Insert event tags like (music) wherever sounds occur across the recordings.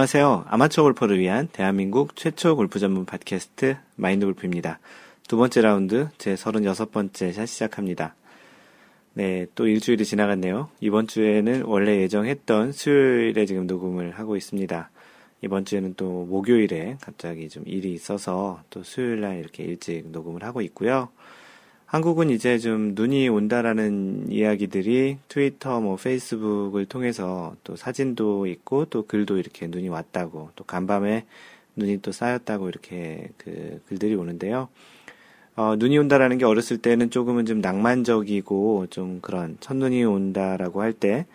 안녕하세요. 아마추어 골퍼를 위한 대한민국 최초 골프 전문 팟캐스트 마인드 골프입니다. 두 번째 라운드 제 36번째 샷 시작합니다. 네, 또 일주일이 지나갔네요. 이번 주에는 원래 예정했던 수요일에 지금 녹음을 하고 있습니다. 이번 주에는 또 목요일에 갑자기 좀 일이 있어서 또 수요일 날 이렇게 일찍 녹음을 하고 있고요. 한국은 이제 좀 눈이 온다라는 이야기들이 트위터, 뭐 페이스북을 통해서 또 사진도 있고 또 글도 이렇게 눈이 왔다고 또 간밤에 눈이 또 쌓였다고 이렇게 그 글들이 오는데요. 어, 눈이 온다라는 게 어렸을 때는 조금은 좀 낭만적이고 좀 그런 첫눈이 온다라고 할 때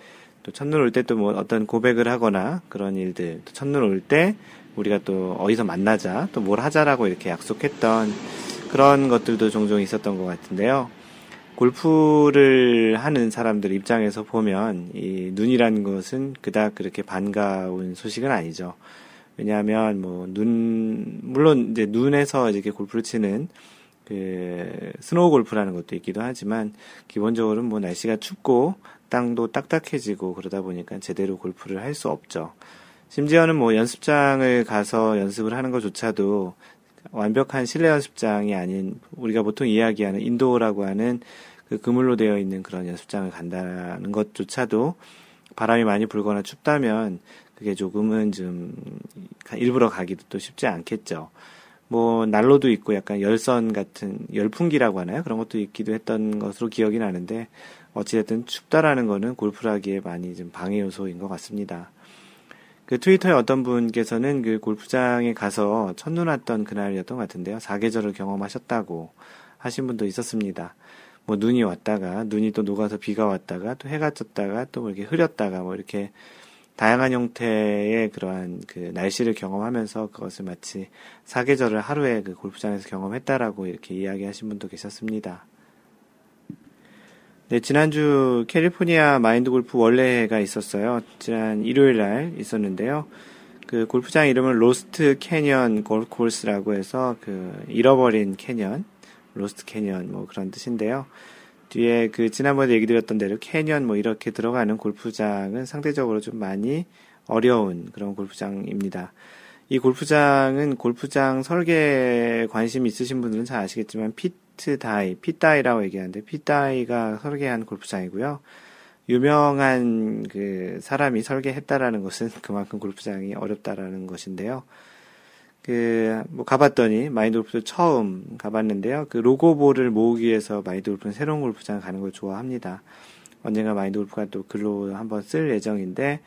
또 첫눈 올 때 또 뭐 어떤 고백을 하거나 그런 일들 또 첫눈 올 때 우리가 또 어디서 만나자 또 뭘 하자라고 이렇게 약속했던 그런 것들도 종종 있었던 것 같은데요. 골프를 하는 사람들 입장에서 보면 이 눈이라는 것은 그닥 그렇게 반가운 소식은 아니죠. 왜냐하면 뭐 눈 물론 이제 눈에서 이렇게 골프를 치는 그 snow 골프라는 것도 있기도 하지만 기본적으로는 뭐 날씨가 춥고 땅도 딱딱해지고 그러다 보니까 제대로 골프를 할 수 없죠. 심지어는 뭐 연습장을 가서 연습을 하는 것조차도 완벽한 실내 연습장이 아닌 우리가 보통 이야기하는 indoor라고 하는 그 그물로 되어 있는 그런 연습장을 간다는 것조차도 바람이 많이 불거나 춥다면 그게 조금은 좀 일부러 가기도 또 쉽지 않겠죠. 뭐 난로도 있고 약간 열선 같은 열풍기라고 하나요? 그런 것도 있기도 했던 것으로 기억이 나는데 어찌됐든 춥다라는 거는 골프라기에 많이 좀 방해 요소인 것 같습니다. 그 트위터에 어떤 분께서는 그 골프장에 가서 첫눈 왔던 그날이었던 것 같은데요. 사계절을 경험하셨다고 하신 분도 있었습니다. 뭐 눈이 왔다가 눈이 또 녹아서 비가 왔다가 또 해가 졌다가 또 뭐 이렇게 흐렸다가 뭐 이렇게 다양한 형태의 그러한 그 날씨를 경험하면서 그것을 마치 사계절을 하루에 그 골프장에서 경험했다라고 이렇게 이야기하신 분도 계셨습니다. 네, 지난주 캘리포니아 마인드 골프 월례가 있었어요. 지난 일요일 날 있었는데요. 그 골프장 이름은 Lost Canyon 골프 코스라고 해서 그 잃어버린 canyon, Lost Canyon 뭐 그런 뜻인데요. 뒤에 그 지난번에 얘기 드렸던 대로 canyon 뭐 이렇게 들어가는 골프장은 상대적으로 좀 많이 어려운 그런 골프장입니다. 이 골프장은 골프장 설계 관심 있으신 분들은 잘 아시겠지만 피트 다이, 피다이라고 얘기하는데 피다이가 설계한 골프장이고요. 유명한 그 사람이 설계했다라는 것은 (laughs) 그만큼 골프장이 어렵다라는 것인데요. 그, 뭐, 가봤더니, 마인드 골프도 처음 가봤는데요. 그 로고볼을 모으기 위해서 마인드 골프는 새로운 골프장 가는 걸 좋아합니다. 언젠가 마인드 골프가 또 글로 한번 쓸 예정인데,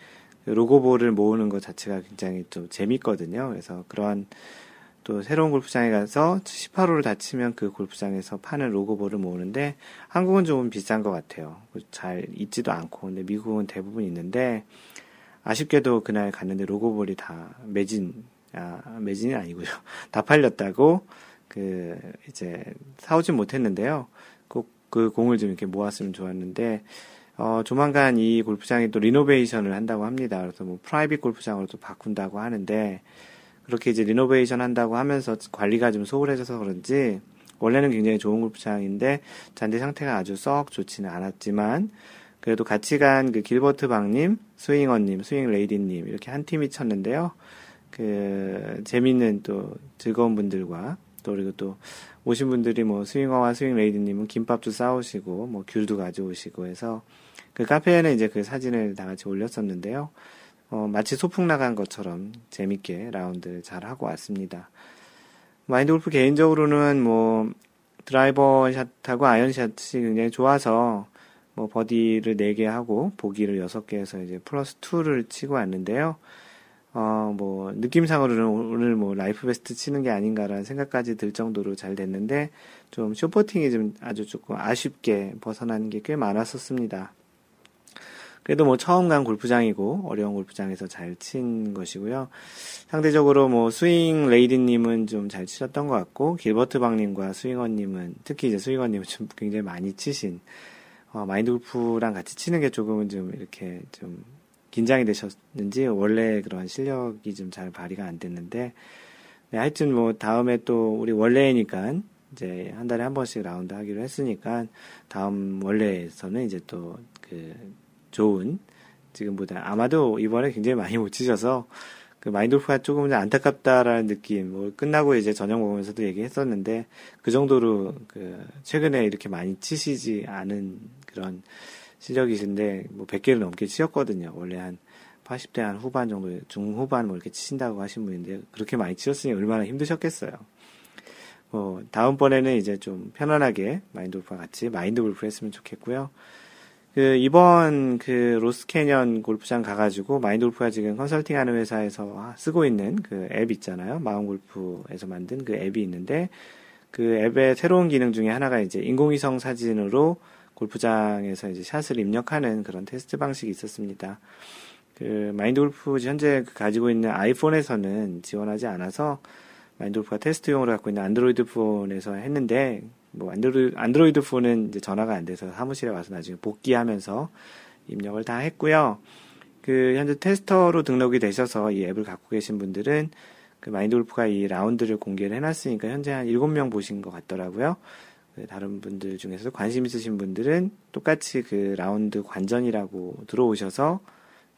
그 로고볼을 모으는 것 자체가 굉장히 좀 재밌거든요. 그래서 그러한 또 새로운 골프장에 가서 18호를 다치면 그 골프장에서 파는 로고볼을 모으는데 한국은 좀 비싼 것 같아요. 잘 있지도 않고 근데 미국은 대부분 있는데 아쉽게도 그날 갔는데 로고볼이 다 매진 아 매진이 아니고요 (laughs) 다 팔렸다고 그 이제 사오진 못했는데요. 꼭 그 공을 좀 이렇게 모았으면 좋았는데 어, 조만간 이 골프장이 또 renovation을 한다고 합니다. 그래서 뭐 private 골프장으로 또 바꾼다고 하는데 그렇게 이제 renovation 한다고 하면서 관리가 좀 소홀해져서 그런지 원래는 굉장히 좋은 골프장인데 잔디 상태가 아주 썩 좋지는 않았지만 그래도 같이 간 그 길버트 박님, 스윙어님, 스윙 레이디님 이렇게 한 팀이 쳤는데요. 그 재밌는 또 즐거운 분들과 또 그리고 또 오신 분들이 뭐 스윙어와 스윙 레이디님은 김밥도 싸오시고 뭐 귤도 가져오시고 해서 그 카페에는 이제 그 사진을 다 같이 올렸었는데요. 어, 마치 소풍 나간 것처럼 재밌게 라운드 잘 하고 왔습니다. 마인드 골프 개인적으로는 뭐 드라이버 샷하고 아이언 샷이 굉장히 좋아서 뭐 버디를 4개 하고 보기를 6개 해서 이제 플러스 2를 치고 왔는데요. 어, 뭐, 느낌상으로는 오늘 뭐 life best 치는 게 아닌가라는 생각까지 들 정도로 잘 됐는데, 좀 쇼퍼팅이 좀 아주 조금 아쉽게 벗어난 게꽤 많았었습니다. 그래도 뭐 처음 간 골프장이고 어려운 골프장에서 잘 친 것이고요. 상대적으로 뭐 스윙 레이디님은 좀 잘 치셨던 것 같고 길버트 박님과 스윙어님은 특히 이제 스윙어님은 좀 굉장히 많이 치신 어, 마인드 골프랑 같이 치는 게 조금은 좀 이렇게 좀 긴장이 되셨는지 원래 그런 실력이 좀 잘 발휘가 안 됐는데 네, 하여튼 뭐 다음에 또 우리 원래니까 이제 한 달에 한 번씩 라운드 하기로 했으니까 다음 원래에서는 이제 또그 좋은 지금보다 아마도 이번에 굉장히 많이 못 치셔서 그 마인돌프가 조금 안타깝다라는 느낌, 뭐 끝나고 이제 저녁 먹으면서도 얘기했었는데 그 정도로 그 최근에 이렇게 많이 치시지 않은 그런 실력이신데 뭐 100개를 넘게 치셨거든요. 원래 한 80대 한 후반 정도, 중후반 뭐 이렇게 치신다고 하신 분인데 그렇게 많이 치셨으니 얼마나 힘드셨겠어요. 뭐 다음번에는 이제 좀 편안하게 마인드 골프와 같이 마인드 골프 했으면 좋겠고요. 그 이번 그 로스 캐년 골프장 가가지고 마인드 골프가 지금 컨설팅하는 회사에서 쓰고 있는 그 앱 있잖아요. 마음 골프에서 만든 그 앱이 있는데 그 앱의 새로운 기능 중에 하나가 이제 인공위성 사진으로 골프장에서 이제 샷을 입력하는 그런 테스트 방식이 있었습니다. 그 마인드 골프 현재 그 가지고 있는 아이폰에서는 지원하지 않아서 마인드 골프가 테스트용으로 갖고 있는 안드로이드 폰에서 했는데 뭐 안드로이드, 안드로이드 폰은 이제 전화가 안 돼서 사무실에 와서 나중에 복귀하면서 입력을 다 했고요. 그 현재 테스터로 등록이 되셔서 이 앱을 갖고 계신 분들은 그 마인드 골프가 이 라운드를 공개를 해놨으니까 현재 한 7명 보신 것 같더라고요. 그 다른 분들 중에서도 관심 있으신 분들은 똑같이 그 라운드 관전이라고 들어오셔서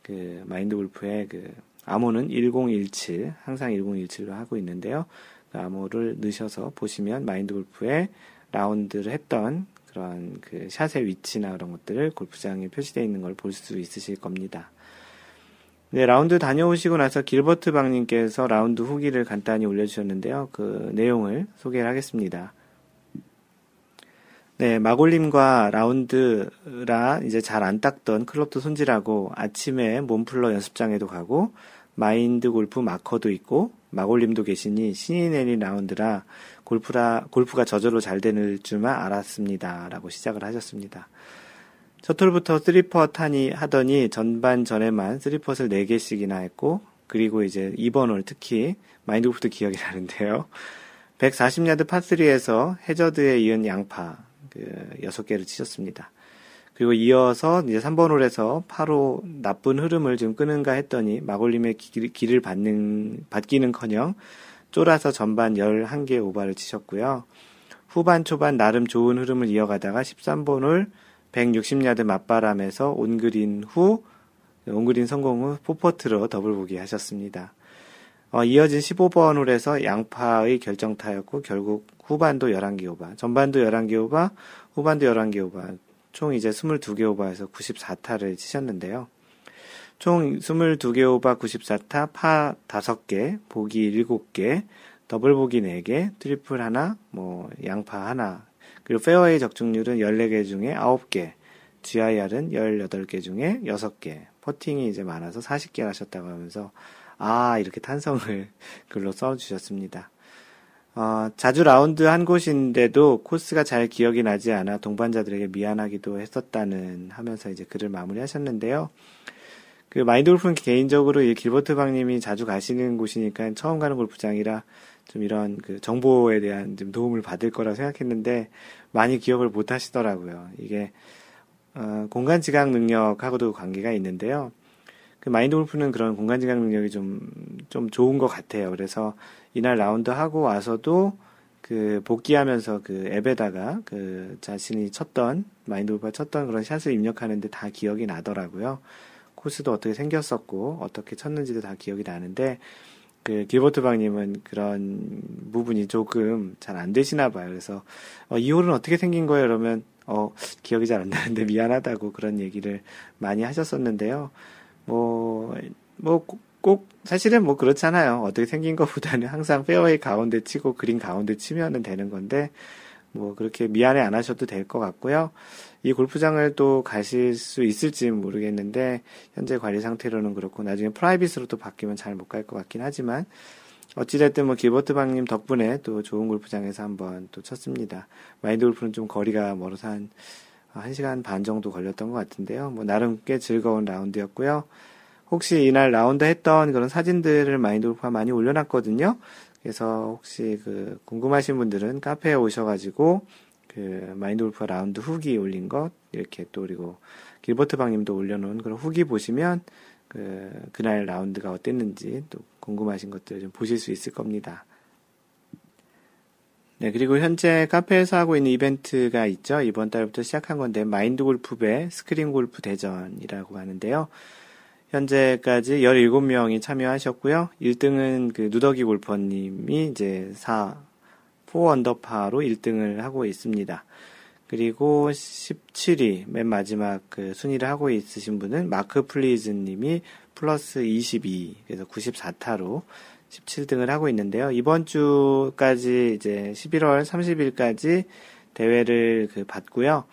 그 마인드 골프의 그 암호는 1017 항상 1017로 하고 있는데요. 그 암호를 넣으셔서 보시면 마인드 골프의 라운드를 했던 그런 그 샷의 위치나 그런 것들을 골프장에 표시되어 있는 걸 볼 수 있으실 겁니다. 네, 라운드 다녀오시고 나서 길버트 방님께서 라운드 후기를 간단히 올려주셨는데요. 그 내용을 소개를 하겠습니다. 네, 마골님과 라운드라 이제 잘 안 닦던 클럽도 손질하고 아침에 몸풀러 연습장에도 가고 마인드 골프 마커도 있고 마골님도 계시니 신이 내린 라운드라 골프라 골프가 저절로 잘 되는 줄만 알았습니다 라고 시작을 하셨습니다. 첫 홀부터 three putt 하니 하더니 전반 전에만 three putt를 4개씩이나 했고 그리고 이제 2번 홀 특히 마인드 골프도 기억이 나는데요. 140야드 파3에서 해저드에 이은 양파 그 6개를 치셨습니다. 그리고 이어서 이제 3번 홀에서 파로 나쁜 흐름을 좀 끄는가 했더니 마골님의 기, 를 받는, 받기는 커녕 쫄아서 전반 11개 오바를 치셨고요. 후반 초반 나름 좋은 흐름을 이어가다가 13번 홀 160야드 맞바람에서 온그린 후 온그린 성공 후 four putt로 더블 보기 하셨습니다. 어, 이어진 15번 홀에서 양파의 결정타였고 결국 후반도 11개 오바, 전반도 11개 오바, 후반도 11개 오바, 총 이제 22개 오버에서 94타를 치셨는데요. 총 22개 오버 94타, 파 5개, 보기 7개, 더블 보기 4개, 트리플 하나, 뭐 양파 하나, 그리고 페어웨이 적중률은 14개 중에 9개, GIR은 18개 중에 6개, 퍼팅이 이제 많아서 40개 하셨다고 하면서 아 이렇게 탄성을 (laughs) 글로 써 주셨습니다. 어, 자주 라운드 한 곳인데도 코스가 잘 기억이 나지 않아 동반자들에게 미안하기도 했었다는 하면서 이제 글을 마무리하셨는데요. 그 마인드 골프는 개인적으로 이 길버트 방님이 자주 가시는 곳이니까 처음 가는 골프장이라 좀 이런 그 정보에 대한 좀 도움을 받을 거라 생각했는데 많이 기억을 못 하시더라고요. 이게 어, 공간 지각 능력하고도 관계가 있는데요. 그 마인드 골프는 그런 공간 지각 능력이 좀, 좀 좋은 것 같아요. 그래서 이날 라운드 하고 와서도 그 복귀하면서 그 앱에다가 그 자신이 쳤던 마인드 골프가 쳤던 그런 샷을 입력하는데 다 기억이 나더라고요. 코스도 어떻게 생겼었고 어떻게 쳤는지도 다 기억이 나는데 그 길버트 방님은 그런 부분이 조금 잘 안 되시나 봐요. 그래서 어, 이 홀은 어떻게 생긴 거예요? 그러면 어 기억이 잘 안 나는데 미안하다고 그런 얘기를 많이 하셨었는데요. 뭐, 뭐, 꼭, 사실은 뭐 그렇잖아요. 어떻게 생긴 것보다는 항상 페어웨이 가운데 치고 그린 가운데 치면은 되는 건데, 뭐 그렇게 미안해 안 하셔도 될 것 같고요. 이 골프장을 또 가실 수 있을지 모르겠는데, 현재 관리 상태로는 그렇고, 나중에 private으로 또 바뀌면 잘 못 갈 것 같긴 하지만, 어찌됐든 뭐 길버트 방님 덕분에 또 좋은 골프장에서 한번 또 쳤습니다. 마인드 골프는 좀 거리가 멀어서 한 1시간 반 정도 걸렸던 것 같은데요. 뭐 나름 꽤 즐거운 라운드였고요. 혹시 이날 라운드 했던 그런 사진들을 마인드골프가 많이 올려놨거든요. 그래서 혹시 그 궁금하신 분들은 카페에 오셔가지고 그 마인드골프 라운드 후기 올린 것 이렇게 또 그리고 길버트 방님도 올려놓은 그런 후기 보시면 그 그날 라운드가 어땠는지 또 궁금하신 것들 좀 보실 수 있을 겁니다. 네, 그리고 현재 카페에서 하고 있는 이벤트가 있죠. 이번 달부터 시작한 건데, 마인드 골프배 스크린 골프 대전이라고 하는데요. 현재까지 17명이 참여하셨고요. 1등은 그 누더기 골퍼님이 이제 4, 4 언더파로 1등을 하고 있습니다. 그리고 17위, 맨 마지막 그 순위를 하고 있으신 분은 마크 플리즈 님이 플러스 22, 그래서 94타로 17등을 하고 있는데요. 이번 주까지 이제 11월 30일까지 대회를 그 받고요.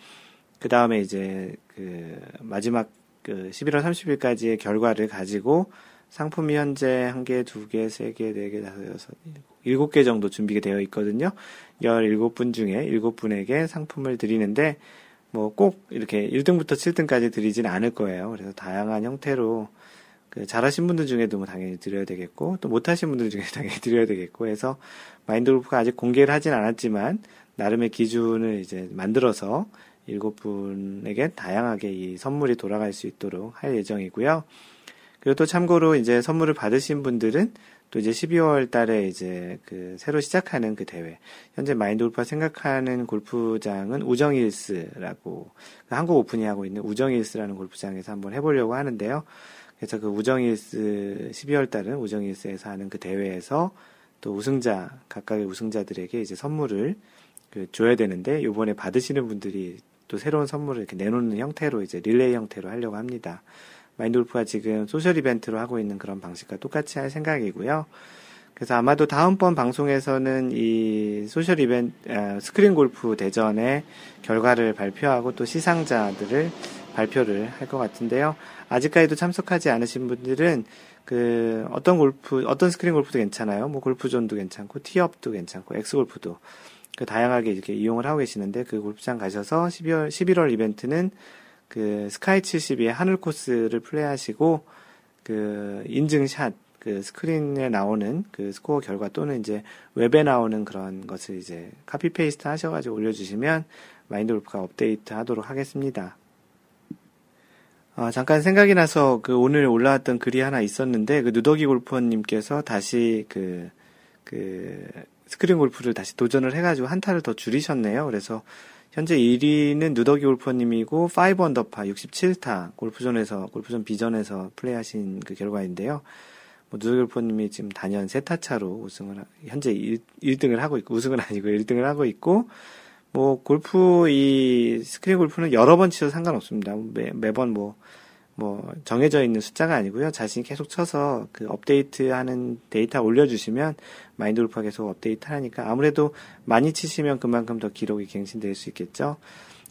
그 다음에 이제 그 마지막 그 11월 30일까지의 결과를 가지고 상품이 현재 한 개, 두 개, 세 개, 네 개, 다섯, 여섯, 일곱 개 정도 준비가 되어 있거든요. 17분 중에 7분에게 상품을 드리는데 뭐 꼭 이렇게 1등부터 7등까지 드리진 않을 거예요. 그래서 다양한 형태로 그 잘하신 분들 중에도 뭐 당연히 드려야 되겠고 또 못하신 분들 중에 (laughs) 당연히 드려야 되겠고 해서 마인드 골프가 아직 공개를 하진 않았지만 나름의 기준을 이제 만들어서 일곱 분에게 다양하게 이 선물이 돌아갈 수 있도록 할 예정이고요. 그리고 또 참고로 이제 선물을 받으신 분들은 또 이제 12월 달에 이제 그 새로 시작하는 그 대회. 현재 마인드 골프가 생각하는 골프장은 우정일스라고 그 한국 오픈이 하고 있는 우정일스라는 골프장에서 한번 해보려고 하는데요. 그래서 그 우정일스 12월 달은 우정일스에서 하는 그 대회에서 또 우승자 각각의 우승자들에게 이제 선물을 그 줘야 되는데 요번에 받으시는 분들이 또 새로운 선물을 이렇게 내놓는 형태로 이제 릴레이 형태로 하려고 합니다. 마인드 골프가 지금 social 이벤트로 하고 있는 그런 방식과 똑같이 할 생각이고요. 그래서 아마도 다음번 방송에서는 이 social 이벤트, 아, 스크린 골프 대전의 결과를 발표하고 또 시상자들을 발표를 할 것 같은데요. 아직까지도 참석하지 않으신 분들은 그 어떤 골프, 어떤 스크린 골프도 괜찮아요. 뭐 골프존도 괜찮고, 티업도 괜찮고, 엑스 골프도 그 다양하게 이렇게 이용을 하고 계시는데 그 골프장 가셔서 12월, 11월 이벤트는 그 스카이 70의 하늘 코스를 플레이하시고 그 인증샷 그 스크린에 나오는 그 스코어 결과 또는 이제 웹에 나오는 그런 것을 이제 copy paste 하셔가지고 올려주시면 마인드 골프가 업데이트 하도록 하겠습니다. 아, 잠깐 생각이 나서 그 오늘 올라왔던 글이 하나 있었는데 그 누더기 골퍼님께서 다시 그, 그 스크린 골프를 다시 도전을 해가지고 한타를 더 줄이셨네요. 그래서 현재 1위는 누더기 골퍼님이고 5 언더파 67타 골프존에서 골프존 비전에서 플레이하신 그 결과인데요. 뭐 누더기 골퍼님이 지금 단연 3타 차로 우승을 현재 1, 1등을 하고 있고 우승은 아니고 1등을 하고 있고 뭐 골프 이 스크린 골프는 여러 번 치셔도 상관없습니다. 매, 매번 뭐뭐 정해져 있는 숫자가 아니고요. 자신이 계속 쳐서 그 업데이트하는 데이터 올려주시면 마인드 골프가 계속 업데이트 하니까 아무래도 많이 치시면 그만큼 더 기록이 갱신될 수 있겠죠.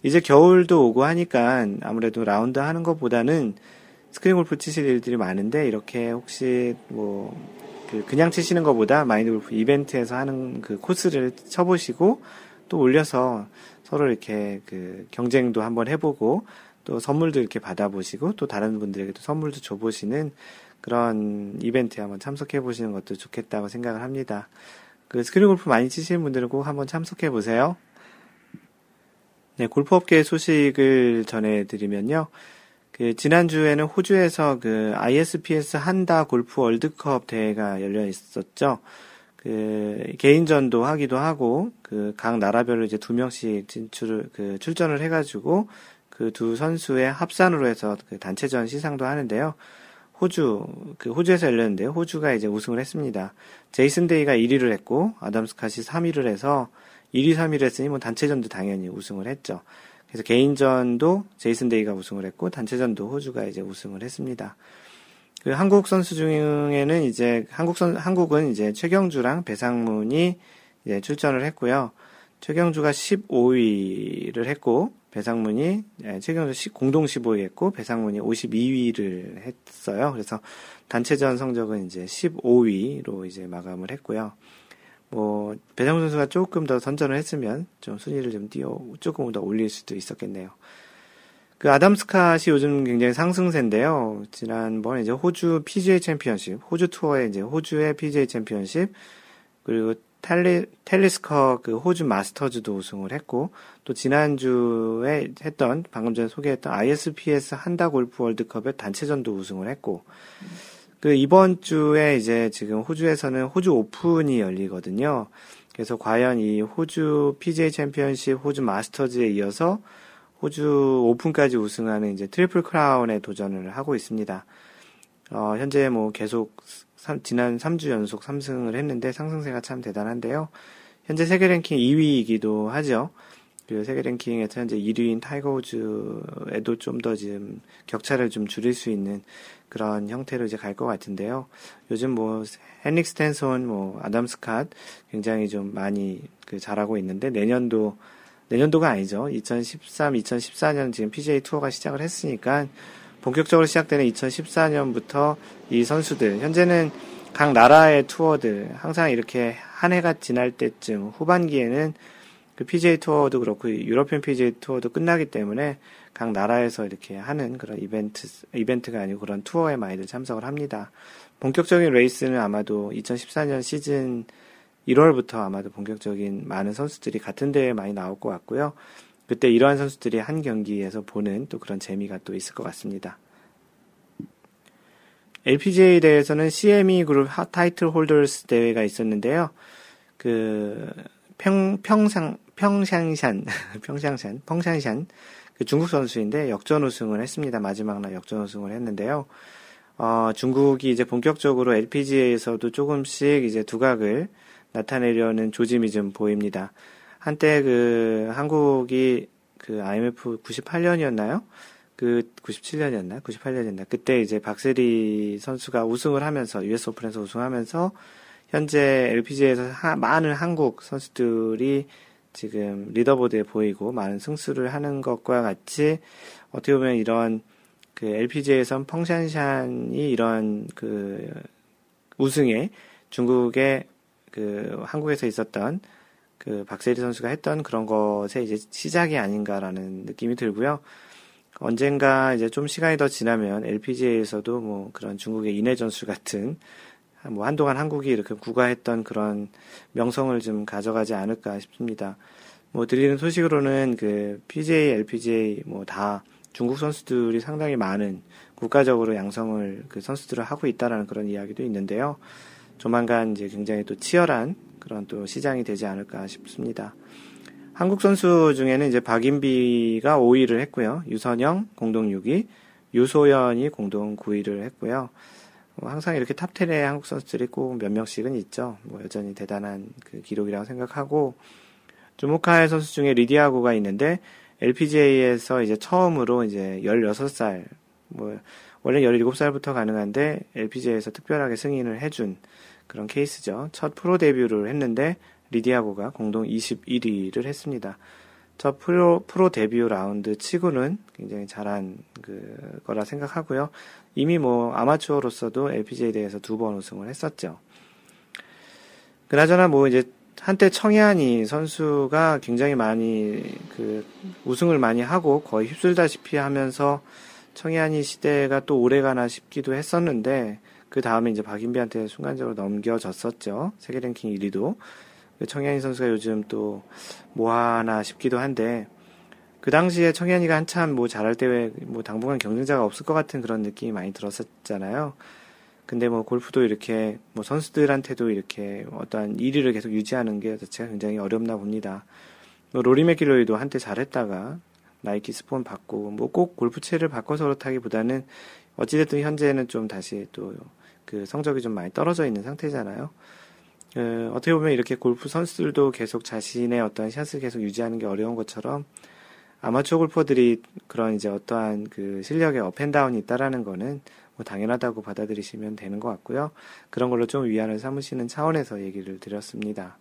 이제 겨울도 오고 하니까 아무래도 라운드 하는 것보다는 스크린 골프 치실 일들이 많은데 이렇게 혹시 뭐그 그냥 치시는 것보다 마인드 골프 이벤트에서 하는 그 코스를 쳐보시고 또 올려서 서로 이렇게 그 경쟁도 한번 해보고 또 선물도 이렇게 받아보시고 또 다른 분들에게도 선물도 줘보시는 그런 이벤트에 한번 참석해 보시는 것도 좋겠다고 생각을 합니다. 그 스크린 골프 많이 치시는 분들은 꼭 한번 참석해 보세요. 네, 골프 업계 소식을 전해드리면요. 그 지난주에는 호주에서 그 ISPS 한다 골프 월드컵 대회가 열려 있었죠. 그 개인전도 하기도 하고 그 각 나라별로 이제 두 명씩 진출을 그 출전을 해가지고 그 두 선수의 합산으로 해서 그 단체전 시상도 하는데요. 호주, 그 호주에서 열렸는데 호주가 이제 우승을 했습니다. 제이슨 데이가 1위를 했고 아담 스캇이 3위를 해서 1위, 3위를 했으니 뭐 단체전도 당연히 우승을 했죠. 그래서 개인전도 제이슨 데이가 우승을 했고 단체전도 호주가 이제 우승을 했습니다. 그 한국 선수 중에는 이제 한국 선 한국은 이제 최경주랑 배상문이 이제 출전을 했고요. 최경주가 15위를 했고 배상문이 예, 최경주 공동 15위 했고 배상문이 52위를 했어요. 그래서 단체전 성적은 이제 15위로 이제 마감을 했고요. 뭐 배상문 선수가 조금 더 선전을 했으면 좀 순위를 좀 띄워 조금 더 올릴 수도 있었겠네요. 그 아담 스캇이 요즘 굉장히 상승세인데요. 지난번 이제 호주 PGA 챔피언십, 호주 투어에 이제 호주의 PGA 챔피언십, 그리고 탈리, 탈리스커 그 호주 마스터즈도 우승을 했고, 또 지난주에 했던, 방금 전에 소개했던 ISPS 한다 골프 월드컵의 단체전도 우승을 했고, 그 이번 주에 이제 지금 호주에서는 호주 오픈이 열리거든요. 그래서 과연 이 호주 PGA 챔피언십, 호주 마스터즈에 이어서 호주 오픈까지 우승하는 이제 트리플 크라운에 도전을 하고 있습니다. 어, 현재 뭐 계속 3, 지난 3주 연속 3승을 했는데 상승세가 참 대단한데요. 현재 세계 랭킹 2위이기도 하죠. 그리고 세계 랭킹에서 현재 1위인 타이거 우즈에도 좀 더 지금 격차를 좀 줄일 수 있는 그런 형태로 이제 갈 것 같은데요. 요즘 뭐 헨릭 스탠손, 뭐 아담 스캇 굉장히 좀 많이 그 잘하고 있는데 내년도 내년도가 아니죠. 2013, 2014년 지금 PGA 투어가 시작을 했으니까 본격적으로 시작되는 2014년부터 이 선수들 현재는 각 나라의 투어들 항상 이렇게 한 해가 지날 때쯤 후반기에는 그 PGA 투어도 그렇고 유러피언 PGA 투어도 끝나기 때문에 각 나라에서 이렇게 하는 그런 이벤트 이벤트가 아니고 그런 투어에 많이들 참석을 합니다. 본격적인 레이스는 아마도 2014년 시즌 1월부터 아마도 본격적인 많은 선수들이 같은 대회에 많이 나올 것 같고요. 그때 이러한 선수들이 한 경기에서 보는 또 그런 재미가 또 있을 것 같습니다. LPGA 대회에서는 CME 그룹 타이틀 홀더스 대회가 있었는데요. 그 평, 평상, 평샹샨, 평샹샨, 펑샹샨, 그 중국 선수인데 역전 우승을 했습니다. 마지막 날 역전 우승을 했는데요. 어, 중국이 이제 본격적으로 LPGA에서도 조금씩 이제 두각을 나타내려는 조짐이 좀 보입니다. 한때 그 한국이 그 IMF 98년이었나요? 그 97년이었나? 98년이었나? 그때 이제 박세리 선수가 우승을 하면서 US 오픈에서 우승하면서 현재 LPGA에서 하, 많은 한국 선수들이 지금 리더보드에 보이고 많은 승수를 하는 것과 같이 어떻게 보면 이런 그 LPGA에선 펑샨샨이 이런 그 우승에 중국의 그 한국에서 있었던 그 박세리 선수가 했던 그런 것의 이제 시작이 아닌가라는 느낌이 들고요. 언젠가 이제 좀 시간이 더 지나면 LPGA에서도 뭐 그런 중국의 인해 전술 같은 뭐 한동안 한국이 이렇게 구가했던 그런 명성을 좀 가져가지 않을까 싶습니다. 뭐 들리는 소식으로는 그 PGA, LPGA 뭐 다 중국 선수들이 상당히 많은 국가적으로 양성을 그 선수들을 하고 있다라는 그런 이야기도 있는데요. 조만간 이제 굉장히 또 치열한 그런 또 시장이 되지 않을까 싶습니다. 한국 선수 중에는 이제 박인비가 5위를 했고요. 유선영 공동 6위, 유소연이 공동 9위를 했고요. 뭐 항상 이렇게 top 10에 한국 선수들이 꼭 몇 명씩은 있죠. 뭐 여전히 대단한 그 기록이라고 생각하고 주목할 선수 중에 리디아고가 있는데 LPGA에서 이제 처음으로 이제 16살 뭐 원래 17살부터 가능한데 LPGA에서 특별하게 승인을 해준 그런 케이스죠. 첫 프로 데뷔를 했는데 리디아고가 공동 21위를 했습니다. 첫 프로, 프로 데뷔 라운드 치고는 굉장히 잘한 그 거라 생각하고요. 이미 뭐 아마추어로서도 LPGA에 대해서 두 번 우승을 했었죠. 그나저나 뭐 이제 한때 청해안이 선수가 굉장히 많이 그 우승을 많이 하고 거의 휩쓸다시피 하면서 청해안이 시대가 또 오래가나 싶기도 했었는데 그 다음에 이제 박인비한테 순간적으로 넘겨졌었죠. 세계 랭킹 1위도. 청현이 선수가 요즘 또 뭐 하나 싶기도 한데 그 당시에 청현이가 한참 뭐 잘할 때 뭐 당분간 경쟁자가 없을 것 같은 그런 느낌이 많이 들었었잖아요. 근데 뭐 골프도 이렇게 뭐 선수들한테도 이렇게 어떠한 1위를 계속 유지하는 게 자체가 굉장히 어렵나 봅니다. 뭐 로리 맥길로이도 한때 잘했다가 나이키 스폰 받고 뭐 꼭 골프채를 바꿔서 그렇다기보다는 어찌됐든 현재는 좀 다시 또 그 성적이 좀 많이 떨어져 있는 상태잖아요. 어, 어떻게 보면 이렇게 골프 선수들도 계속 자신의 어떠한 샷을 계속 유지하는 게 어려운 것처럼 아마추어 골퍼들이 그런 이제 어떠한 그 실력의 up and down이 있다라는 거는 뭐 당연하다고 받아들이시면 되는 것 같고요. 그런 걸로 좀 위안을 삼으시는 차원에서 얘기를 드렸습니다.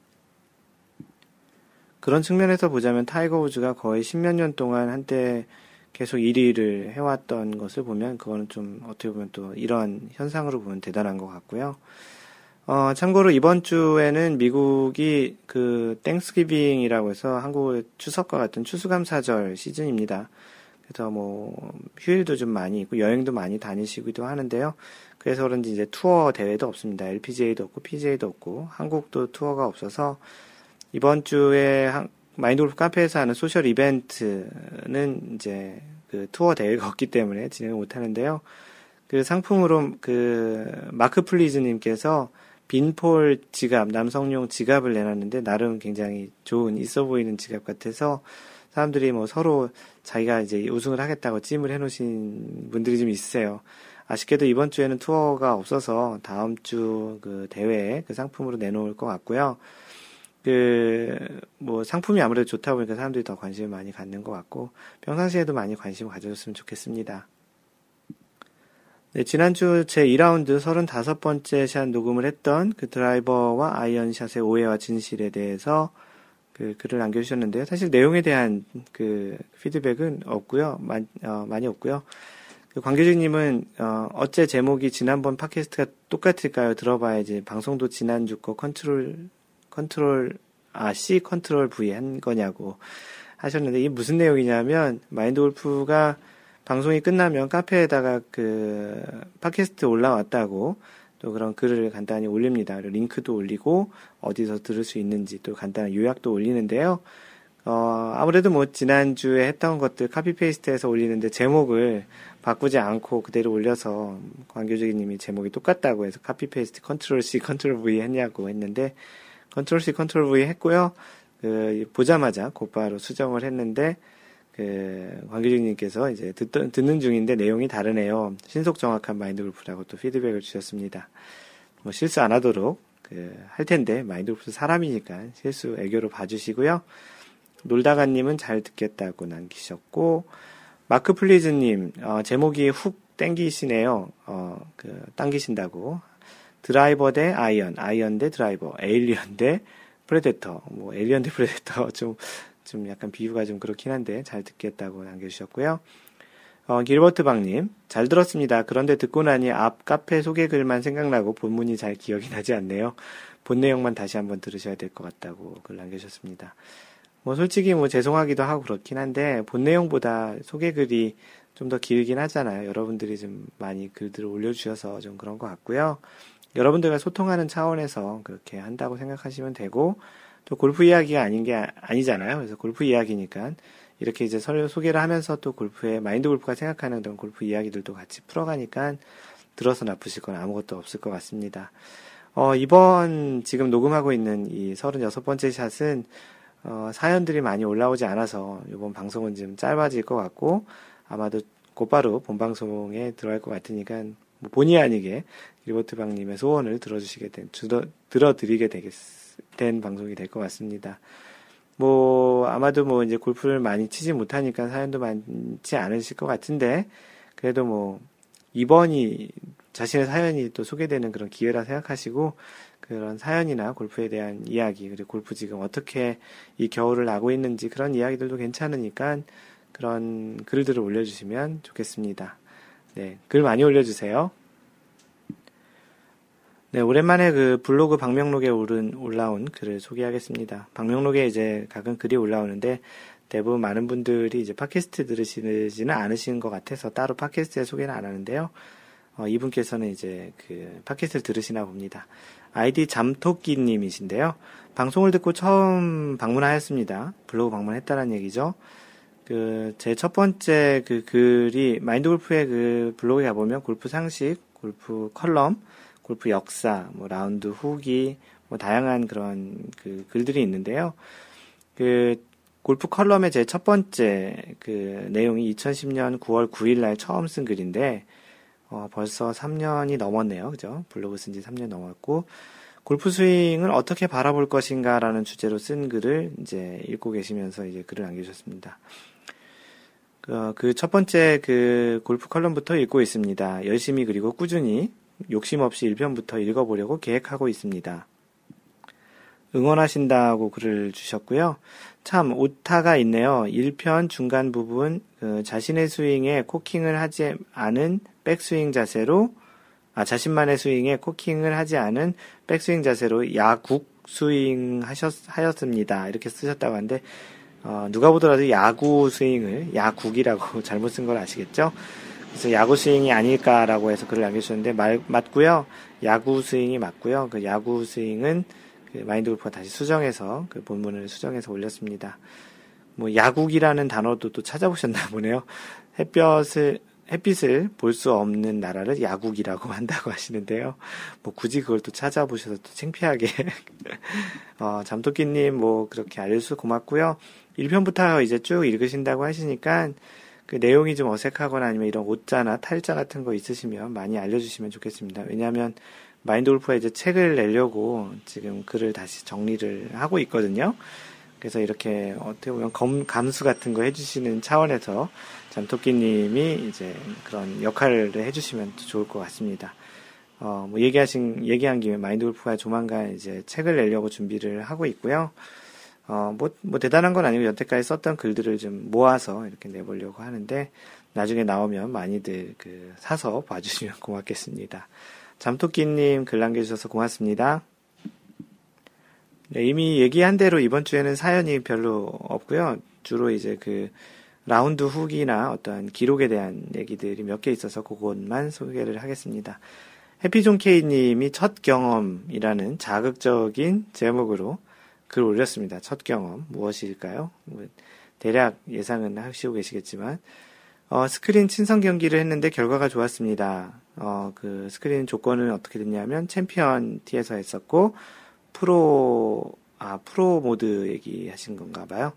그런 측면에서 보자면 타이거 우즈가 거의 십몇 년 동안 한때 계속 1위를 해왔던 것을 보면 그거는 좀 어떻게 보면 또 이러한 현상으로 보면 대단한 것 같고요. 어, 참고로 이번 주에는 미국이 그 Thanksgiving이라고 해서 한국의 추석과 같은 추수감사절 시즌입니다. 그래서 뭐 휴일도 좀 많이 있고 여행도 많이 다니시기도 하는데요. 그래서 그런지 이제 투어 대회도 없습니다. LPGA도 없고 PGA도 없고 한국도 투어가 없어서 이번 주에 마인드 골프 카페에서 하는 social event는 이제 그 투어 대회가 (laughs) 없기 때문에 진행을 못 하는데요. 그 상품으로 그 마크 플리즈님께서 빈폴 지갑, 남성용 지갑을 내놨는데 나름 굉장히 좋은 있어 보이는 지갑 같아서 사람들이 뭐 서로 자기가 이제 우승을 하겠다고 찜을 해놓으신 분들이 좀 있으세요. 아쉽게도 이번 주에는 투어가 없어서 다음 주 그 대회에 그 상품으로 내놓을 것 같고요. 그, 뭐, 상품이 아무래도 좋다 보니까 사람들이 더 관심을 많이 갖는 것 같고, 평상시에도 많이 관심을 가져줬으면 좋겠습니다. 네, 지난주 제 2라운드 35번째 샷 녹음을 했던 그 드라이버와 아이언샷의 오해와 진실에 대해서 그 글을 남겨주셨는데요. 사실 내용에 대한 그 피드백은 없고요. 많, 어, 많이 없고요. 그 광교주기님은 어, 어째 제목이 지난번 팟캐스트가 똑같을까요? 들어봐야지. 방송도 지난주 거 control control 아 C control V 한 거냐고 하셨는데 이게 무슨 내용이냐면 마인드 골프가 방송이 끝나면 카페에다가 그 팟캐스트 올라왔다고 또 그런 글을 간단히 올립니다. 링크도 올리고 어디서 들을 수 있는지 또 간단한 요약도 올리는데요. 어, 아무래도 뭐 지난주에 했던 것들 copy paste해서 올리는데 제목을 바꾸지 않고 그대로 올려서 광교주기님이 제목이 똑같다고 해서 copy paste control C control V 했냐고 했는데 control C control V 했고요. 그 보자마자 곧바로 수정을 했는데 그 광교주기님께서 이제 듣, 듣는 중인데 내용이 다르네요. 신속 정확한 마인드 골프라고 또 피드백을 주셨습니다. 뭐 실수 안 하도록 그 할 텐데 마인드 골프 사람이니까 실수 애교로 봐주시고요. 놀다가님은 잘 듣겠다고 남기셨고, 마크 플리즈님, 어, 제목이 훅 땡기시네요. 어, 그, 당기신다고. 드라이버 대 아이언, 아이언 대 드라이버, 에일리언 대 프레데터, 뭐, 에일리언 대 프레데터, (laughs) 좀, 좀 약간 비유가 좀 그렇긴 한데, 잘 듣겠다고 남겨주셨고요. 어, 길버트 박님, 잘 들었습니다. 그런데 듣고 나니 앞 카페 소개 글만 생각나고 본문이 잘 기억이 나지 않네요. 본 내용만 다시 한번 들으셔야 될 것 같다고 글 남겨주셨습니다. 뭐 솔직히 뭐 죄송하기도 하고 그렇긴 한데 본 내용보다 소개 글이 좀 더 길긴 하잖아요. 여러분들이 좀 많이 글들을 올려주셔서 좀 그런 것 같고요. 여러분들과 소통하는 차원에서 그렇게 한다고 생각하시면 되고 또 골프 이야기가 아닌 게 아니잖아요. 그래서 골프 이야기니까 이렇게 이제 서로 소개를 하면서 또 골프의 마인드 골프가 생각하는 그런 골프 이야기들도 같이 풀어가니까 들어서 나쁘실 건 아무것도 없을 것 같습니다. 어, 이번 지금 녹음하고 있는 이 36번째 샷은 어, 사연들이 많이 올라오지 않아서 이번 방송은 좀 짧아질 것 같고 아마도 곧바로 본 방송에 들어갈 것 같으니까 뭐 본의 아니게 길버트 박님의 소원을 들어주시게 된 들어, 들어드리게 되겠, 된 방송이 될 것 같습니다. 뭐 아마도 뭐 이제 골프를 많이 치지 못하니까 사연도 많지 않으실 것 같은데 그래도 뭐 이번이 자신의 사연이 또 소개되는 그런 기회라 생각하시고 그런 사연이나 골프에 대한 이야기, 그리고 골프 지금 어떻게 이 겨울을 나고 있는지 그런 이야기들도 괜찮으니까 그런 글들을 올려주시면 좋겠습니다. 네, 글 많이 올려주세요. 네, 오랜만에 그 블로그 방명록에 오른, 올라온 글을 소개하겠습니다. 방명록에 이제 가끔 글이 올라오는데 대부분 많은 분들이 이제 팟캐스트 들으시지는 않으시는 것 같아서 따로 팟캐스트에 소개는 안 하는데요. 어, 이분께서는 이제 그 팟캐스트를 들으시나 봅니다. 아이디 잠토끼님이신데요. 방송을 듣고 처음 방문하였습니다. 블로그 방문했다는 얘기죠. 그, 제 첫 번째 그 글이 마인드 골프의 그 블로그에 가보면 골프 상식, 골프 컬럼, 골프 역사, 뭐 라운드 후기, 뭐 다양한 그런 그 글들이 있는데요. 그 골프 컬럼의 제 첫 번째 그 내용이 2010년 9월 9일 날 처음 쓴 글인데 어, 벌써 3년이 넘었네요. 그죠? 블로그 쓴 지 3년 넘었고, 골프 스윙을 어떻게 바라볼 것인가라는 주제로 쓴 글을 이제 읽고 계시면서 이제 글을 남겨주셨습니다. 그 첫 번째 그 골프 컬럼부터 읽고 있습니다. 열심히 그리고 꾸준히 욕심 없이 1편부터 읽어보려고 계획하고 있습니다. 응원하신다고 글을 주셨고요. 참 오타가 있네요. 1편 중간 부분 그 자신의 스윙에 코킹을 하지 않은 백스윙 자세로 아, 자신만의 스윙에 코킹을 하지 않은 백스윙 자세로 야국 스윙 하셨, 하였습니다. 이렇게 쓰셨다고 하는데, 어, 누가 보더라도 야구 스윙을 야국이라고 (laughs) 잘못 쓴 걸 아시겠죠? 그래서 야구 스윙이 아닐까라고 해서 글을 남겨주셨는데, 말, 맞고요 야구 스윙이 맞고요 그 야구 스윙은 그 마인드 골프가 다시 수정해서 그 본문을 수정해서 올렸습니다. 뭐 야국이라는 단어도 또 찾아보셨나 보네요. 햇볕을 햇빛을 볼 수 없는 나라를 야국이라고 (laughs) 한다고 하시는데요. 뭐 굳이 그걸 또 찾아보셔서 또 창피하게 (laughs) 어, 잠토끼님 뭐 그렇게 알려주셔서 고맙고요. 1편부터 이제 쭉 읽으신다고 하시니까 그 내용이 좀 어색하거나 아니면 이런 옷자나 탈자 같은 거 있으시면 많이 알려주시면 좋겠습니다. 왜냐하면 마인드 골프가 이제 책을 내려고 지금 글을 다시 정리를 하고 있거든요. 그래서 이렇게 어떻게 보면 검, 감수 같은 거 해주시는 차원에서 잠토끼님이 이제 그런 역할을 해주시면 좋을 것 같습니다. 어, 뭐 얘기하신, 얘기한 김에 마인드 골프가 조만간 이제 책을 내려고 준비를 하고 있고요. 어, 뭐, 뭐 대단한 건 아니고 여태까지 썼던 글들을 좀 모아서 이렇게 내보려고 하는데 나중에 나오면 많이들 그 사서 봐주시면 (laughs) 고맙겠습니다. 잠토끼님 글 남겨주셔서 고맙습니다. 네, 이미 얘기한 대로 이번 주에는 사연이 별로 없고요. 주로 이제 그 라운드 후기나 어떠한 기록에 대한 얘기들이 몇 개 있어서 그것만 소개를 하겠습니다. 해피존 K님이 첫 경험이라는 자극적인 제목으로 글 올렸습니다. 첫 경험 무엇일까요? 뭐 대략 예상은 하시고 계시겠지만 어, 스크린 친선 경기를 했는데 결과가 좋았습니다. 어, 그 스크린 조건은 어떻게 됐냐면 챔피언 티에서 했었고 프로 아 프로 모드 얘기하신 건가 봐요.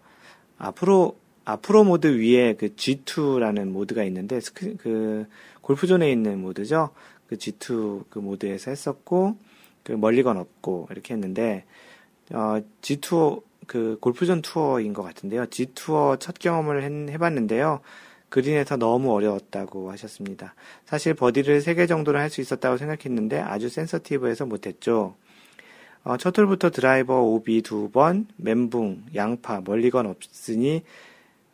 아 프로 아 프로 모드 위에 그 G2라는 모드가 있는데 스크 그 골프존에 있는 모드죠. 그 G2 그 모드에서 했었고 그 멀리건 없고 이렇게 했는데 어 G2 그 골프존 투어인 것 같은데요. G투어 첫 경험을 해, 해봤는데요. 그린에서 너무 어려웠다고 하셨습니다. 사실 버디를 3개 정도는 할 수 있었다고 생각했는데 아주 센서티브해서 못했죠. 어, 첫 홀부터 드라이버 오비 두 번, 멘붕, 양파, 멀리건 없으니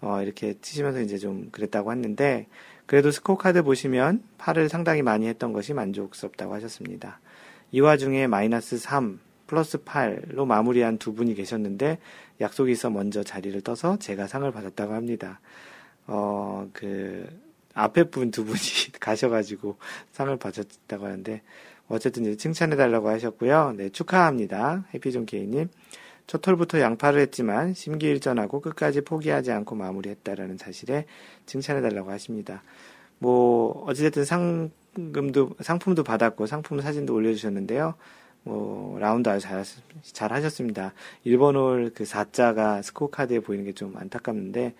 어, 이렇게 치시면서 이제 좀 그랬다고 했는데 그래도 스코어 카드 보시면 파를 상당히 많이 했던 것이 만족스럽다고 하셨습니다. 이 와중에 마이너스 3, 플러스 8로 마무리한 두 분이 계셨는데 약속이 있어 먼저 자리를 떠서 제가 상을 받았다고 합니다. 어, 그, 앞에 분 두 분이 (laughs) 가셔가지고 상을 받았다고 하는데, 어쨌든 칭찬해달라고 하셨고요. 네, 축하합니다. 해피존 케이님. 첫 홀부터 양파를 했지만 심기일전하고 끝까지 포기하지 않고 마무리했다라는 사실에 칭찬해달라고 하십니다. 뭐, 어찌됐든 상금도, 상품도 받았고 상품 사진도 올려주셨는데요. 뭐, 라운드 아주 잘, 잘 하셨습니다. 1번 홀 그 4자가 스코어 카드에 보이는 게 좀 안타깝는데,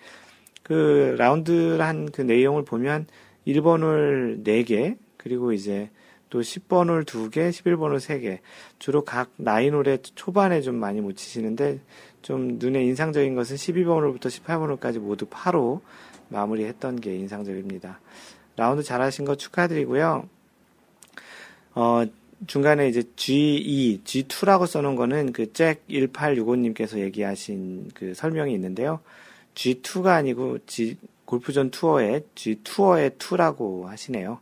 그 라운드 한 그 내용을 보면 1번 홀 4개, 그리고 이제 또 10번 홀 2개, 11번 홀 3개. 주로 각 나인홀의 초반에 좀 많이 못 치시는데 좀 눈에 인상적인 것은 12번 홀부터 18번 홀까지 모두 파로 마무리했던 게 인상적입니다. 라운드 잘하신 거 축하드리고요. 어, 중간에 이제 G2, G2라고 써놓은 거는 그 잭 1865님께서 얘기하신 그 설명이 있는데요. G2가 아니고 G, 골프존 투어의 G투어의 투라고 하시네요.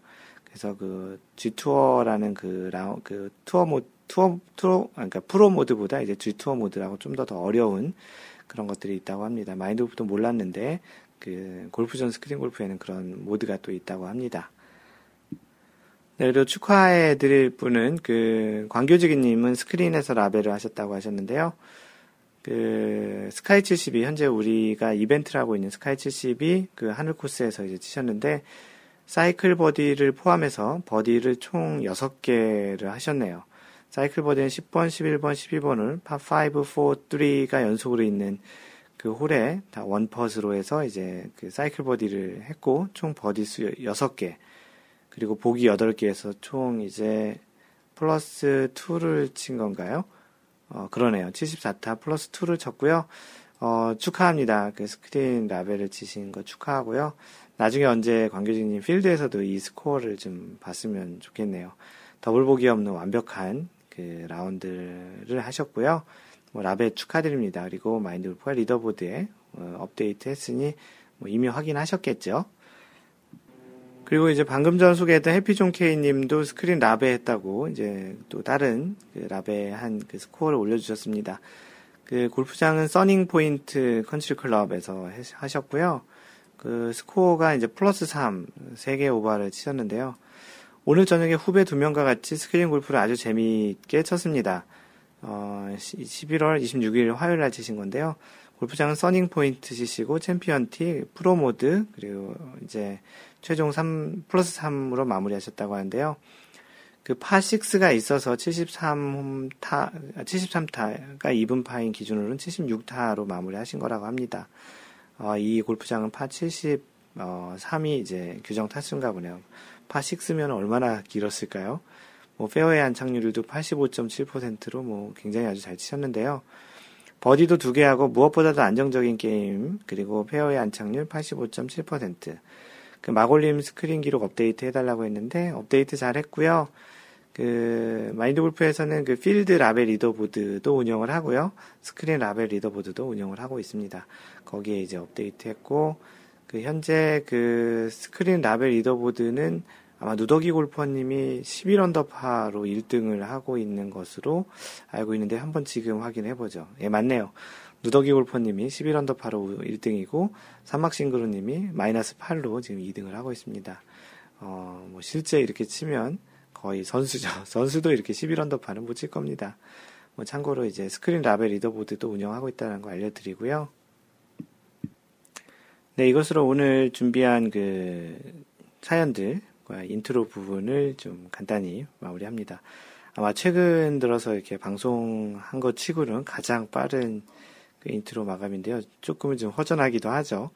그래서 그 G투어라는 그 라우, 그 투어 모, 투어, 투어, 그러니까 프로 모드보다 이제 G투어 모드라고 좀더더 어려운 그런 것들이 있다고 합니다. 마인드 골프도 몰랐는데 그 골프존 스크린 골프에는 그런 모드가 또 있다고 합니다. 네, 그리고 축하해 드릴 분은 그 광교지기님은 스크린에서 라베를 하셨다고 하셨는데요. 그 스카이 72 현재 우리가 이벤트를 하고 있는 스카이 72 그 하늘 코스에서 이제 치셨는데 사이클 버디를 포함해서 버디를 총 6개를 하셨네요. 사이클 버디는 10번, 11번, 12번을 파5, 4, 3가 연속으로 있는 그 홀에 다 원퍼트로 해서 이제 그 사이클 버디를 했고 총 버디 수 6개 그리고 보기 8개에서 총 이제 플러스 2를 친 건가요? 어, 그러네요. 74타 플러스 2를 쳤고요. 어, 축하합니다. 그 스크린 라베를 치신 거 축하하고요. 나중에 언제 광교지기님 필드에서도 이 스코어를 좀 봤으면 좋겠네요. 더블 보기 없는 완벽한 그 라운드를 하셨고요. 뭐 라베 축하드립니다. 그리고 마인드 골프가 리더보드에 어, 업데이트 했으니 뭐 이미 확인하셨겠죠. 그리고 이제 방금 전 소개했던 해피존 K 님도 스크린 라베 했다고 이제 또 다른 그 라베 한 그 스코어를 올려주셨습니다. 그 골프장은 써닝 포인트 컨트리 클럽에서 하셨고요. 그 스코어가 이제 플러스 3, 3개 오버를 치셨는데요. 오늘 저녁에 후배 두 명과 같이 스크린 골프를 아주 재미있게 쳤습니다. 어, 11월 26일 화요일 날 치신 건데요. 골프장은 써닝 포인트 치시고 챔피언 티, 프로 모드, 그리고 이제 최종 3, 플러스 3으로 마무리하셨다고 하는데요. 그 파6가 있어서 73타, 73타가 이븐 파인 기준으로는 76타로 마무리하신 거라고 합니다. 어, 이 골프장은 파 70, 어, 3이 이제 규정 타수인가 보네요. 파 6면 얼마나 길었을까요? 뭐, 페어웨이 안착률도 85.7%로 뭐, 굉장히 아주 잘 치셨는데요. 버디도 두 개 하고 무엇보다도 안정적인 게임, 그리고 페어웨이 안착률 85.7%. 그 마골님 스크린 기록 업데이트 해달라고 했는데, 업데이트 잘 했고요. 그 마인드 골프에서는 그 필드 라베 리더보드도 운영을 하고요. 스크린 라베 리더보드도 운영을 하고 있습니다. 거기에 이제 업데이트 했고 그 현재 그 스크린 라베 리더보드는 아마 누더기 골퍼님이 11언더파로 1등을 하고 있는 것으로 알고 있는데 한번 지금 확인해 보죠. 예, 맞네요. 누더기 골퍼님이 11언더파로 1등이고 삼막싱그루님이 마이너스 8로 지금 2등을 하고 있습니다. 어, 뭐 실제 이렇게 치면 거의 선수죠. (laughs) 선수도 이렇게 11언더파는 못 칠 겁니다. 뭐 참고로 이제 스크린 라베 리더보드도 운영하고 있다는 거 알려드리고요. 네, 이것으로 오늘 준비한 그 사연들과 인트로 부분을 좀 간단히 마무리합니다. 아마 최근 들어서 이렇게 방송한 것 치고는 가장 빠른 그 인트로 마감인데요. 조금은 좀 허전하기도 하죠.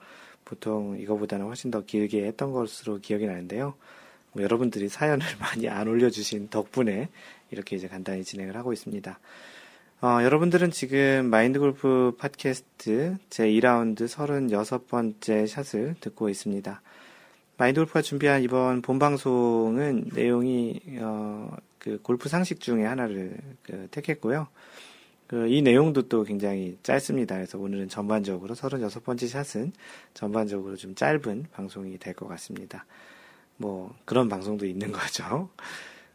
보통 이거보다는 훨씬 더 길게 했던 것으로 기억이 나는데요. 뭐 여러분들이 사연을 (laughs) 많이 안 올려주신 덕분에 이렇게 이제 간단히 진행을 하고 있습니다. 어, 여러분들은 지금 마인드 골프 팟캐스트 제 2라운드 36번째 샷을 듣고 있습니다. 마인드 골프가 준비한 이번 본 방송은 내용이 어, 그 골프 상식 중에 하나를 그 택했고요. 그 이 내용도 또 굉장히 짧습니다. 그래서 오늘은 전반적으로 36번째 샷은 전반적으로 좀 짧은 방송이 될 것 같습니다. 뭐 그런 방송도 있는 거죠.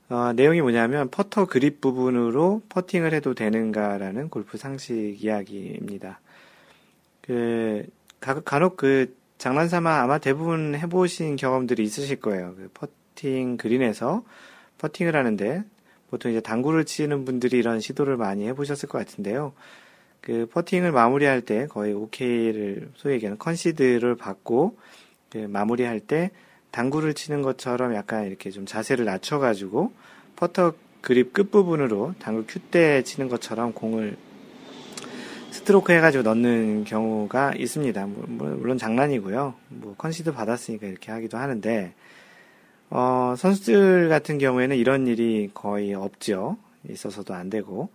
어, 내용이 뭐냐면 퍼터 그립 부분으로 퍼팅을 해도 되는가라는 골프 상식 이야기입니다. 그 가, 간혹 그 장난삼아 아마 대부분 해보신 경험들이 있으실 거예요. 그 퍼팅 그린에서 퍼팅을 하는데 보통 이제 당구를 치는 분들이 이런 시도를 많이 해보셨을 것 같은데요. 그 퍼팅을 마무리할 때 거의 OK를 소위 얘기하는 컨시드를 받고 그 마무리할 때 당구를 치는 것처럼 약간 이렇게 좀 자세를 낮춰가지고 퍼터 그립 끝부분으로 당구 큐대 치는 것처럼 공을 스트로크 해가지고 넣는 경우가 있습니다. 뭐, 뭐, 물론 장난이고요. 뭐 컨시드 받았으니까 이렇게 하기도 하는데 어, 선수들 같은 경우에는 이런 일이 거의 없죠. 있어서도 안 되고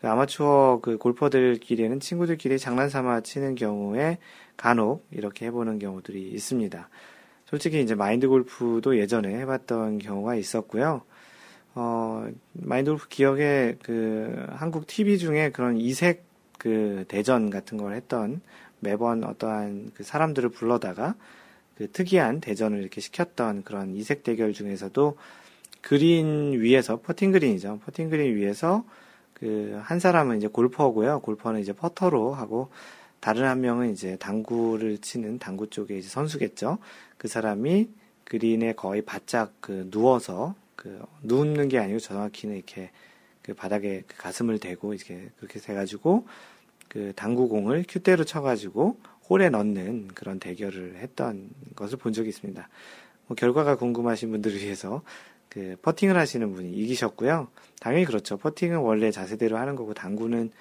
그 아마추어 그 골퍼들끼리는 친구들끼리 장난삼아 치는 경우에 간혹 이렇게 해보는 경우들이 있습니다. 솔직히 이제 마인드 골프도 예전에 해봤던 경우가 있었고요. 어, 마인드 골프 기억에 그 한국 TV 중에 그런 이색 그 대전 같은 걸 했던 매번 어떠한 그 사람들을 불러다가 그 특이한 대전을 이렇게 시켰던 그런 이색 대결 중에서도 그린 위에서 퍼팅 그린이죠. 퍼팅 그린 위에서 그 한 사람은 이제 골퍼고요. 골퍼는 이제 퍼터로 하고 다른 한 명은 이제 당구를 치는 당구 쪽에 이제 선수겠죠. 그 사람이 그린에 거의 바짝 그 누워서 그 눕는 게 아니고 정확히는 이렇게 그 바닥에 그 가슴을 대고 이렇게 그렇게 해가지고 그 당구공을 큐대로 쳐가지고 홀에 넣는 그런 대결을 했던 것을 본 적이 있습니다. 뭐 결과가 궁금하신 분들을 위해서 그 퍼팅을 하시는 분이 이기셨고요. 당연히 그렇죠. 퍼팅은 원래 자세대로 하는 거고 당구는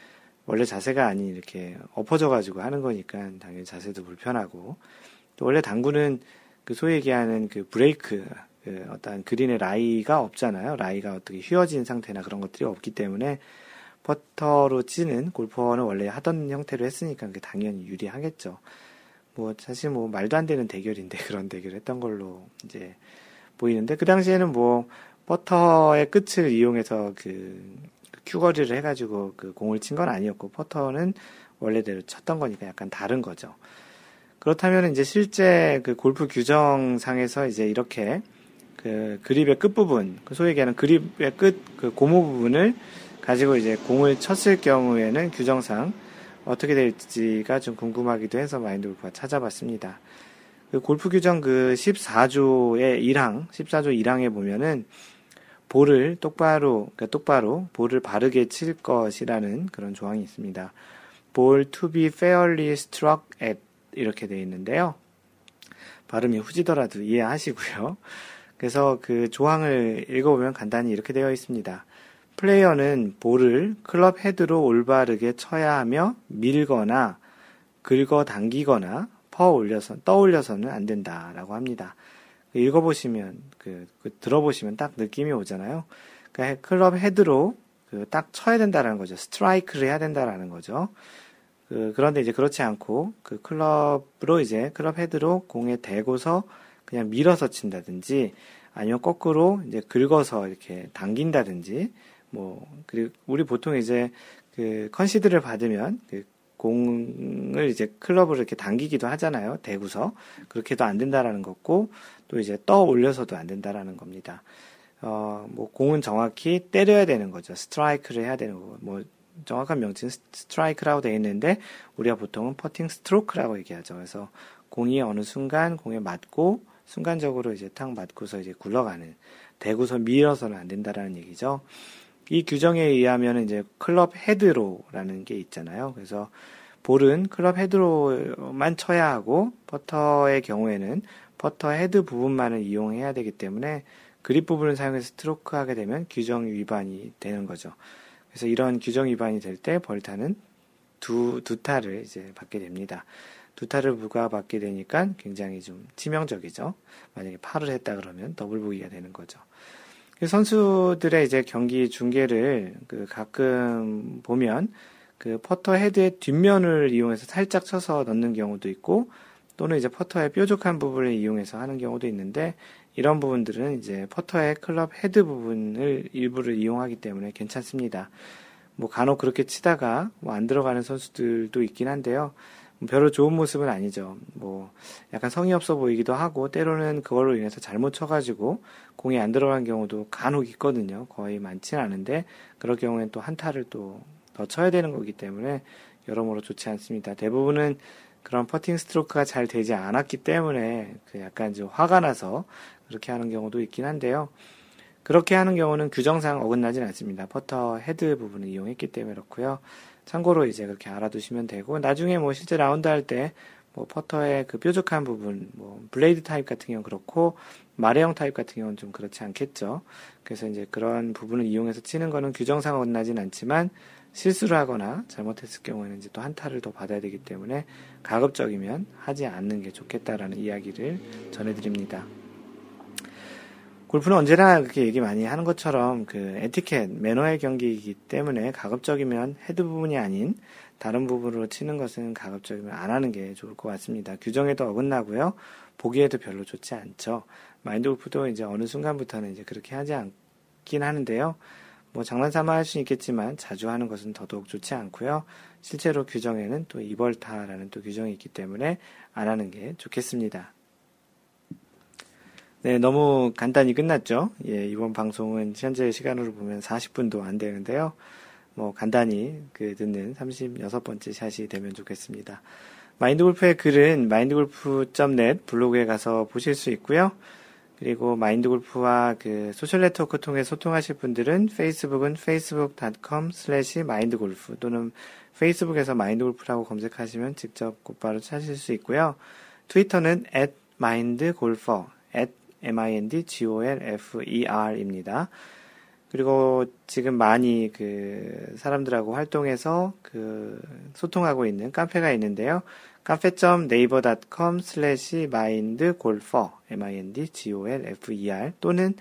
원래 자세가 아닌 이렇게 엎어져 가지고 하는 거니까 당연히 자세도 불편하고 또 원래 당구는 그 소위 얘기하는 그 브레이크 그 어떤 그린의 라이가 없잖아요. 라이가 어떻게 휘어진 상태나 그런 것들이 없기 때문에 퍼터로 치는 골퍼는 원래 하던 형태로 했으니까 그게 당연히 유리하겠죠. 뭐 사실 뭐 말도 안 되는 대결인데 (laughs) 그런 대결을 했던 걸로 이제 보이는데 그 당시에는 뭐 퍼터의 끝을 이용해서 그 큐거리를 해가지고 그 공을 친 건 아니었고 퍼터는 원래대로 쳤던 거니까 약간 다른 거죠. 그렇다면 이제 실제 그 골프 규정상에서 이제 이렇게 그 그립의 끝부분, 그 소위 얘기하는 그립의 끝, 그 고무 부분을 가지고 이제 공을 쳤을 경우에는 규정상 어떻게 될지가 좀 궁금하기도 해서 마인드 골프가 찾아봤습니다. 그 골프 규정 그 14조의 1항, 14조 1항에 보면은 볼을 똑바로, 그러니까 똑바로 볼을 바르게 칠 것이라는 그런 조항이 있습니다. 볼 to be fairly struck at 이렇게 되어 있는데요. 발음이 후지더라도 이해하시고요. 그래서 그 조항을 읽어보면 간단히 이렇게 되어 있습니다. 플레이어는 볼을 클럽 헤드로 올바르게 쳐야 하며 밀거나 긁어 당기거나 퍼 올려서 떠올려서는 안 된다라고 합니다. 읽어보시면 그, 그 들어보시면 딱 느낌이 오잖아요. 그러니까 클럽 헤드로 그 딱 쳐야 된다라는 거죠. 스트라이크를 해야 된다라는 거죠. 그, 그런데 이제 그렇지 않고 그 클럽으로 이제 클럽 헤드로 공에 대고서 그냥 밀어서 친다든지 아니면 거꾸로 이제 긁어서 이렇게 당긴다든지 뭐 그리고 우리 보통 이제 그 컨시드를 받으면 그 공을 이제 클럽을 이렇게 당기기도 하잖아요. 대구서 그렇게도 안 된다라는 거고 또 이제 떠 올려서도 안 된다라는 겁니다. 어, 뭐 공은 정확히 때려야 되는 거죠. 스트라이크를 해야 되는 거고 뭐 정확한 명칭은 스트라이크라고 되어 있는데 우리가 보통은 퍼팅 스트로크라고 얘기하죠. 그래서 공이 어느 순간 공에 맞고 순간적으로 이제 탁 맞고서 이제 굴러가는 대구서 밀어서는 안 된다라는 얘기죠. 이 규정에 의하면 이제 클럽 헤드로라는 게 있잖아요. 그래서 볼은 클럽 헤드로만 쳐야 하고 퍼터의 경우에는 퍼터 헤드 부분만을 이용해야 되기 때문에 그립 부분을 사용해서 스트로크 하게 되면 규정 위반이 되는 거죠. 그래서 이런 규정 위반이 될 때 벌타는 두, 두 타를 이제 받게 됩니다. 두 타를 부과받게 되니까 굉장히 좀 치명적이죠. 만약에 파를 했다 그러면 더블 보기가 되는 거죠. 그 선수들의 이제 경기 중계를 그 가끔 보면 그 퍼터 헤드의 뒷면을 이용해서 살짝 쳐서 넣는 경우도 있고 또는 이제 퍼터의 뾰족한 부분을 이용해서 하는 경우도 있는데 이런 부분들은 이제 퍼터의 클럽 헤드 부분을 일부를 이용하기 때문에 괜찮습니다. 뭐 간혹 그렇게 치다가 뭐 안 들어가는 선수들도 있긴 한데요. 별로 좋은 모습은 아니죠. 뭐 약간 성의 없어 보이기도 하고 때로는 그걸로 인해서 잘못 쳐가지고 공이 안 들어간 경우도 간혹 있거든요. 거의 많지는 않은데 그럴 경우엔 또 한타를 또 더 쳐야 되는 거기 때문에 여러모로 좋지 않습니다. 대부분은 그런 퍼팅 스트로크가 잘 되지 않았기 때문에 그 약간 좀 화가 나서 그렇게 하는 경우도 있긴 한데요. 그렇게 하는 경우는 규정상 어긋나진 않습니다. 퍼터 헤드 부분을 이용했기 때문에 그렇고요. 참고로 이제 그렇게 알아두시면 되고 나중에 뭐 실제 라운드 할 때 뭐 퍼터의 그 뾰족한 부분, 뭐 블레이드 타입 같은 경우는 그렇고 말렛형 타입 같은 경우는 좀 그렇지 않겠죠. 그래서 이제 그런 부분을 이용해서 치는 거는 규정상 어긋나진 않지만 실수를 하거나 잘못했을 경우에는 이제 또 한타를 더 받아야 되기 때문에 가급적이면 하지 않는 게 좋겠다라는 이야기를 전해드립니다. 골프는 언제나 그렇게 얘기 많이 하는 것처럼 그 에티켓, 매너의 경기이기 때문에 가급적이면 헤드 부분이 아닌 다른 부분으로 치는 것은 가급적이면 안 하는 게 좋을 것 같습니다. 규정에도 어긋나고요. 보기에도 별로 좋지 않죠. 마인드 골프도 이제 어느 순간부터는 이제 그렇게 하지 않긴 하는데요. 뭐 장난삼아 할 수 있겠지만 자주 하는 것은 더더욱 좋지 않고요. 실제로 규정에는 또 이벌타라는 또 규정이 있기 때문에 안 하는 게 좋겠습니다. 네, 너무 간단히 끝났죠. 예, 이번 방송은 현재 시간으로 보면 40분도 안 되는데요. 뭐 간단히 그 듣는 36번째 샷이 되면 좋겠습니다. 마인드골프의 글은 마인드골프.net 블로그에 가서 보실 수 있고요. 그리고 마인드골프와 그 소셜 네트워크 통해 소통하실 분들은 페이스북은 facebook.com slash mindgolf 또는 페이스북에서 마인드골프라고 검색하시면 직접 곧바로 찾으실 수 있고요. 트위터는 at mindgolfer at mindgolfer입니다. 그리고 지금 많이 그 사람들하고 활동해서 그 소통하고 있는 카페가 있는데요. 카페.naver.com slash mindgolfer, m-i-n-d-g-o-l-f-e-r 또는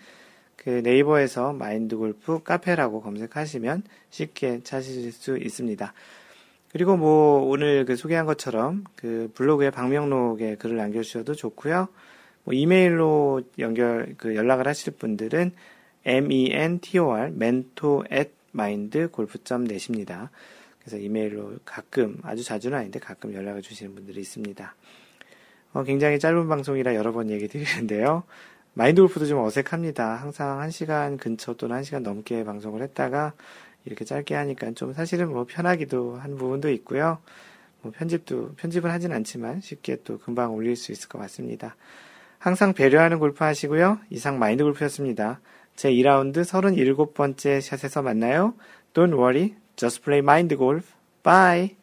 그 네이버에서 마인드골프 카페라고 검색하시면 쉽게 찾으실 수 있습니다. 그리고 뭐 오늘 그 소개한 것처럼 그 블로그에 방명록에 글을 남겨주셔도 좋고요. 뭐 이메일로 연결 그 연락을 하실 분들은 mentor mentor at mindgolf.net입니다. 그래서 이메일로 가끔 아주 자주는 아닌데 가끔 연락을 주시는 분들이 있습니다. 어, 굉장히 짧은 방송이라 여러 번 얘기 드리는데요. 마인드 골프도 좀 어색합니다. 항상 1시간 근처 또는 1시간 넘게 방송을 했다가 이렇게 짧게 하니까 좀 사실은 뭐 편하기도 한 부분도 있고요. 뭐 편집도, 편집은 하진 않지만 쉽게 또 금방 올릴 수 있을 것 같습니다. 항상 배려하는 골프 하시고요. 이상 마인드 골프였습니다. 제 2라운드 37번째 샷에서 만나요. Don't worry, just play mind golf. Bye!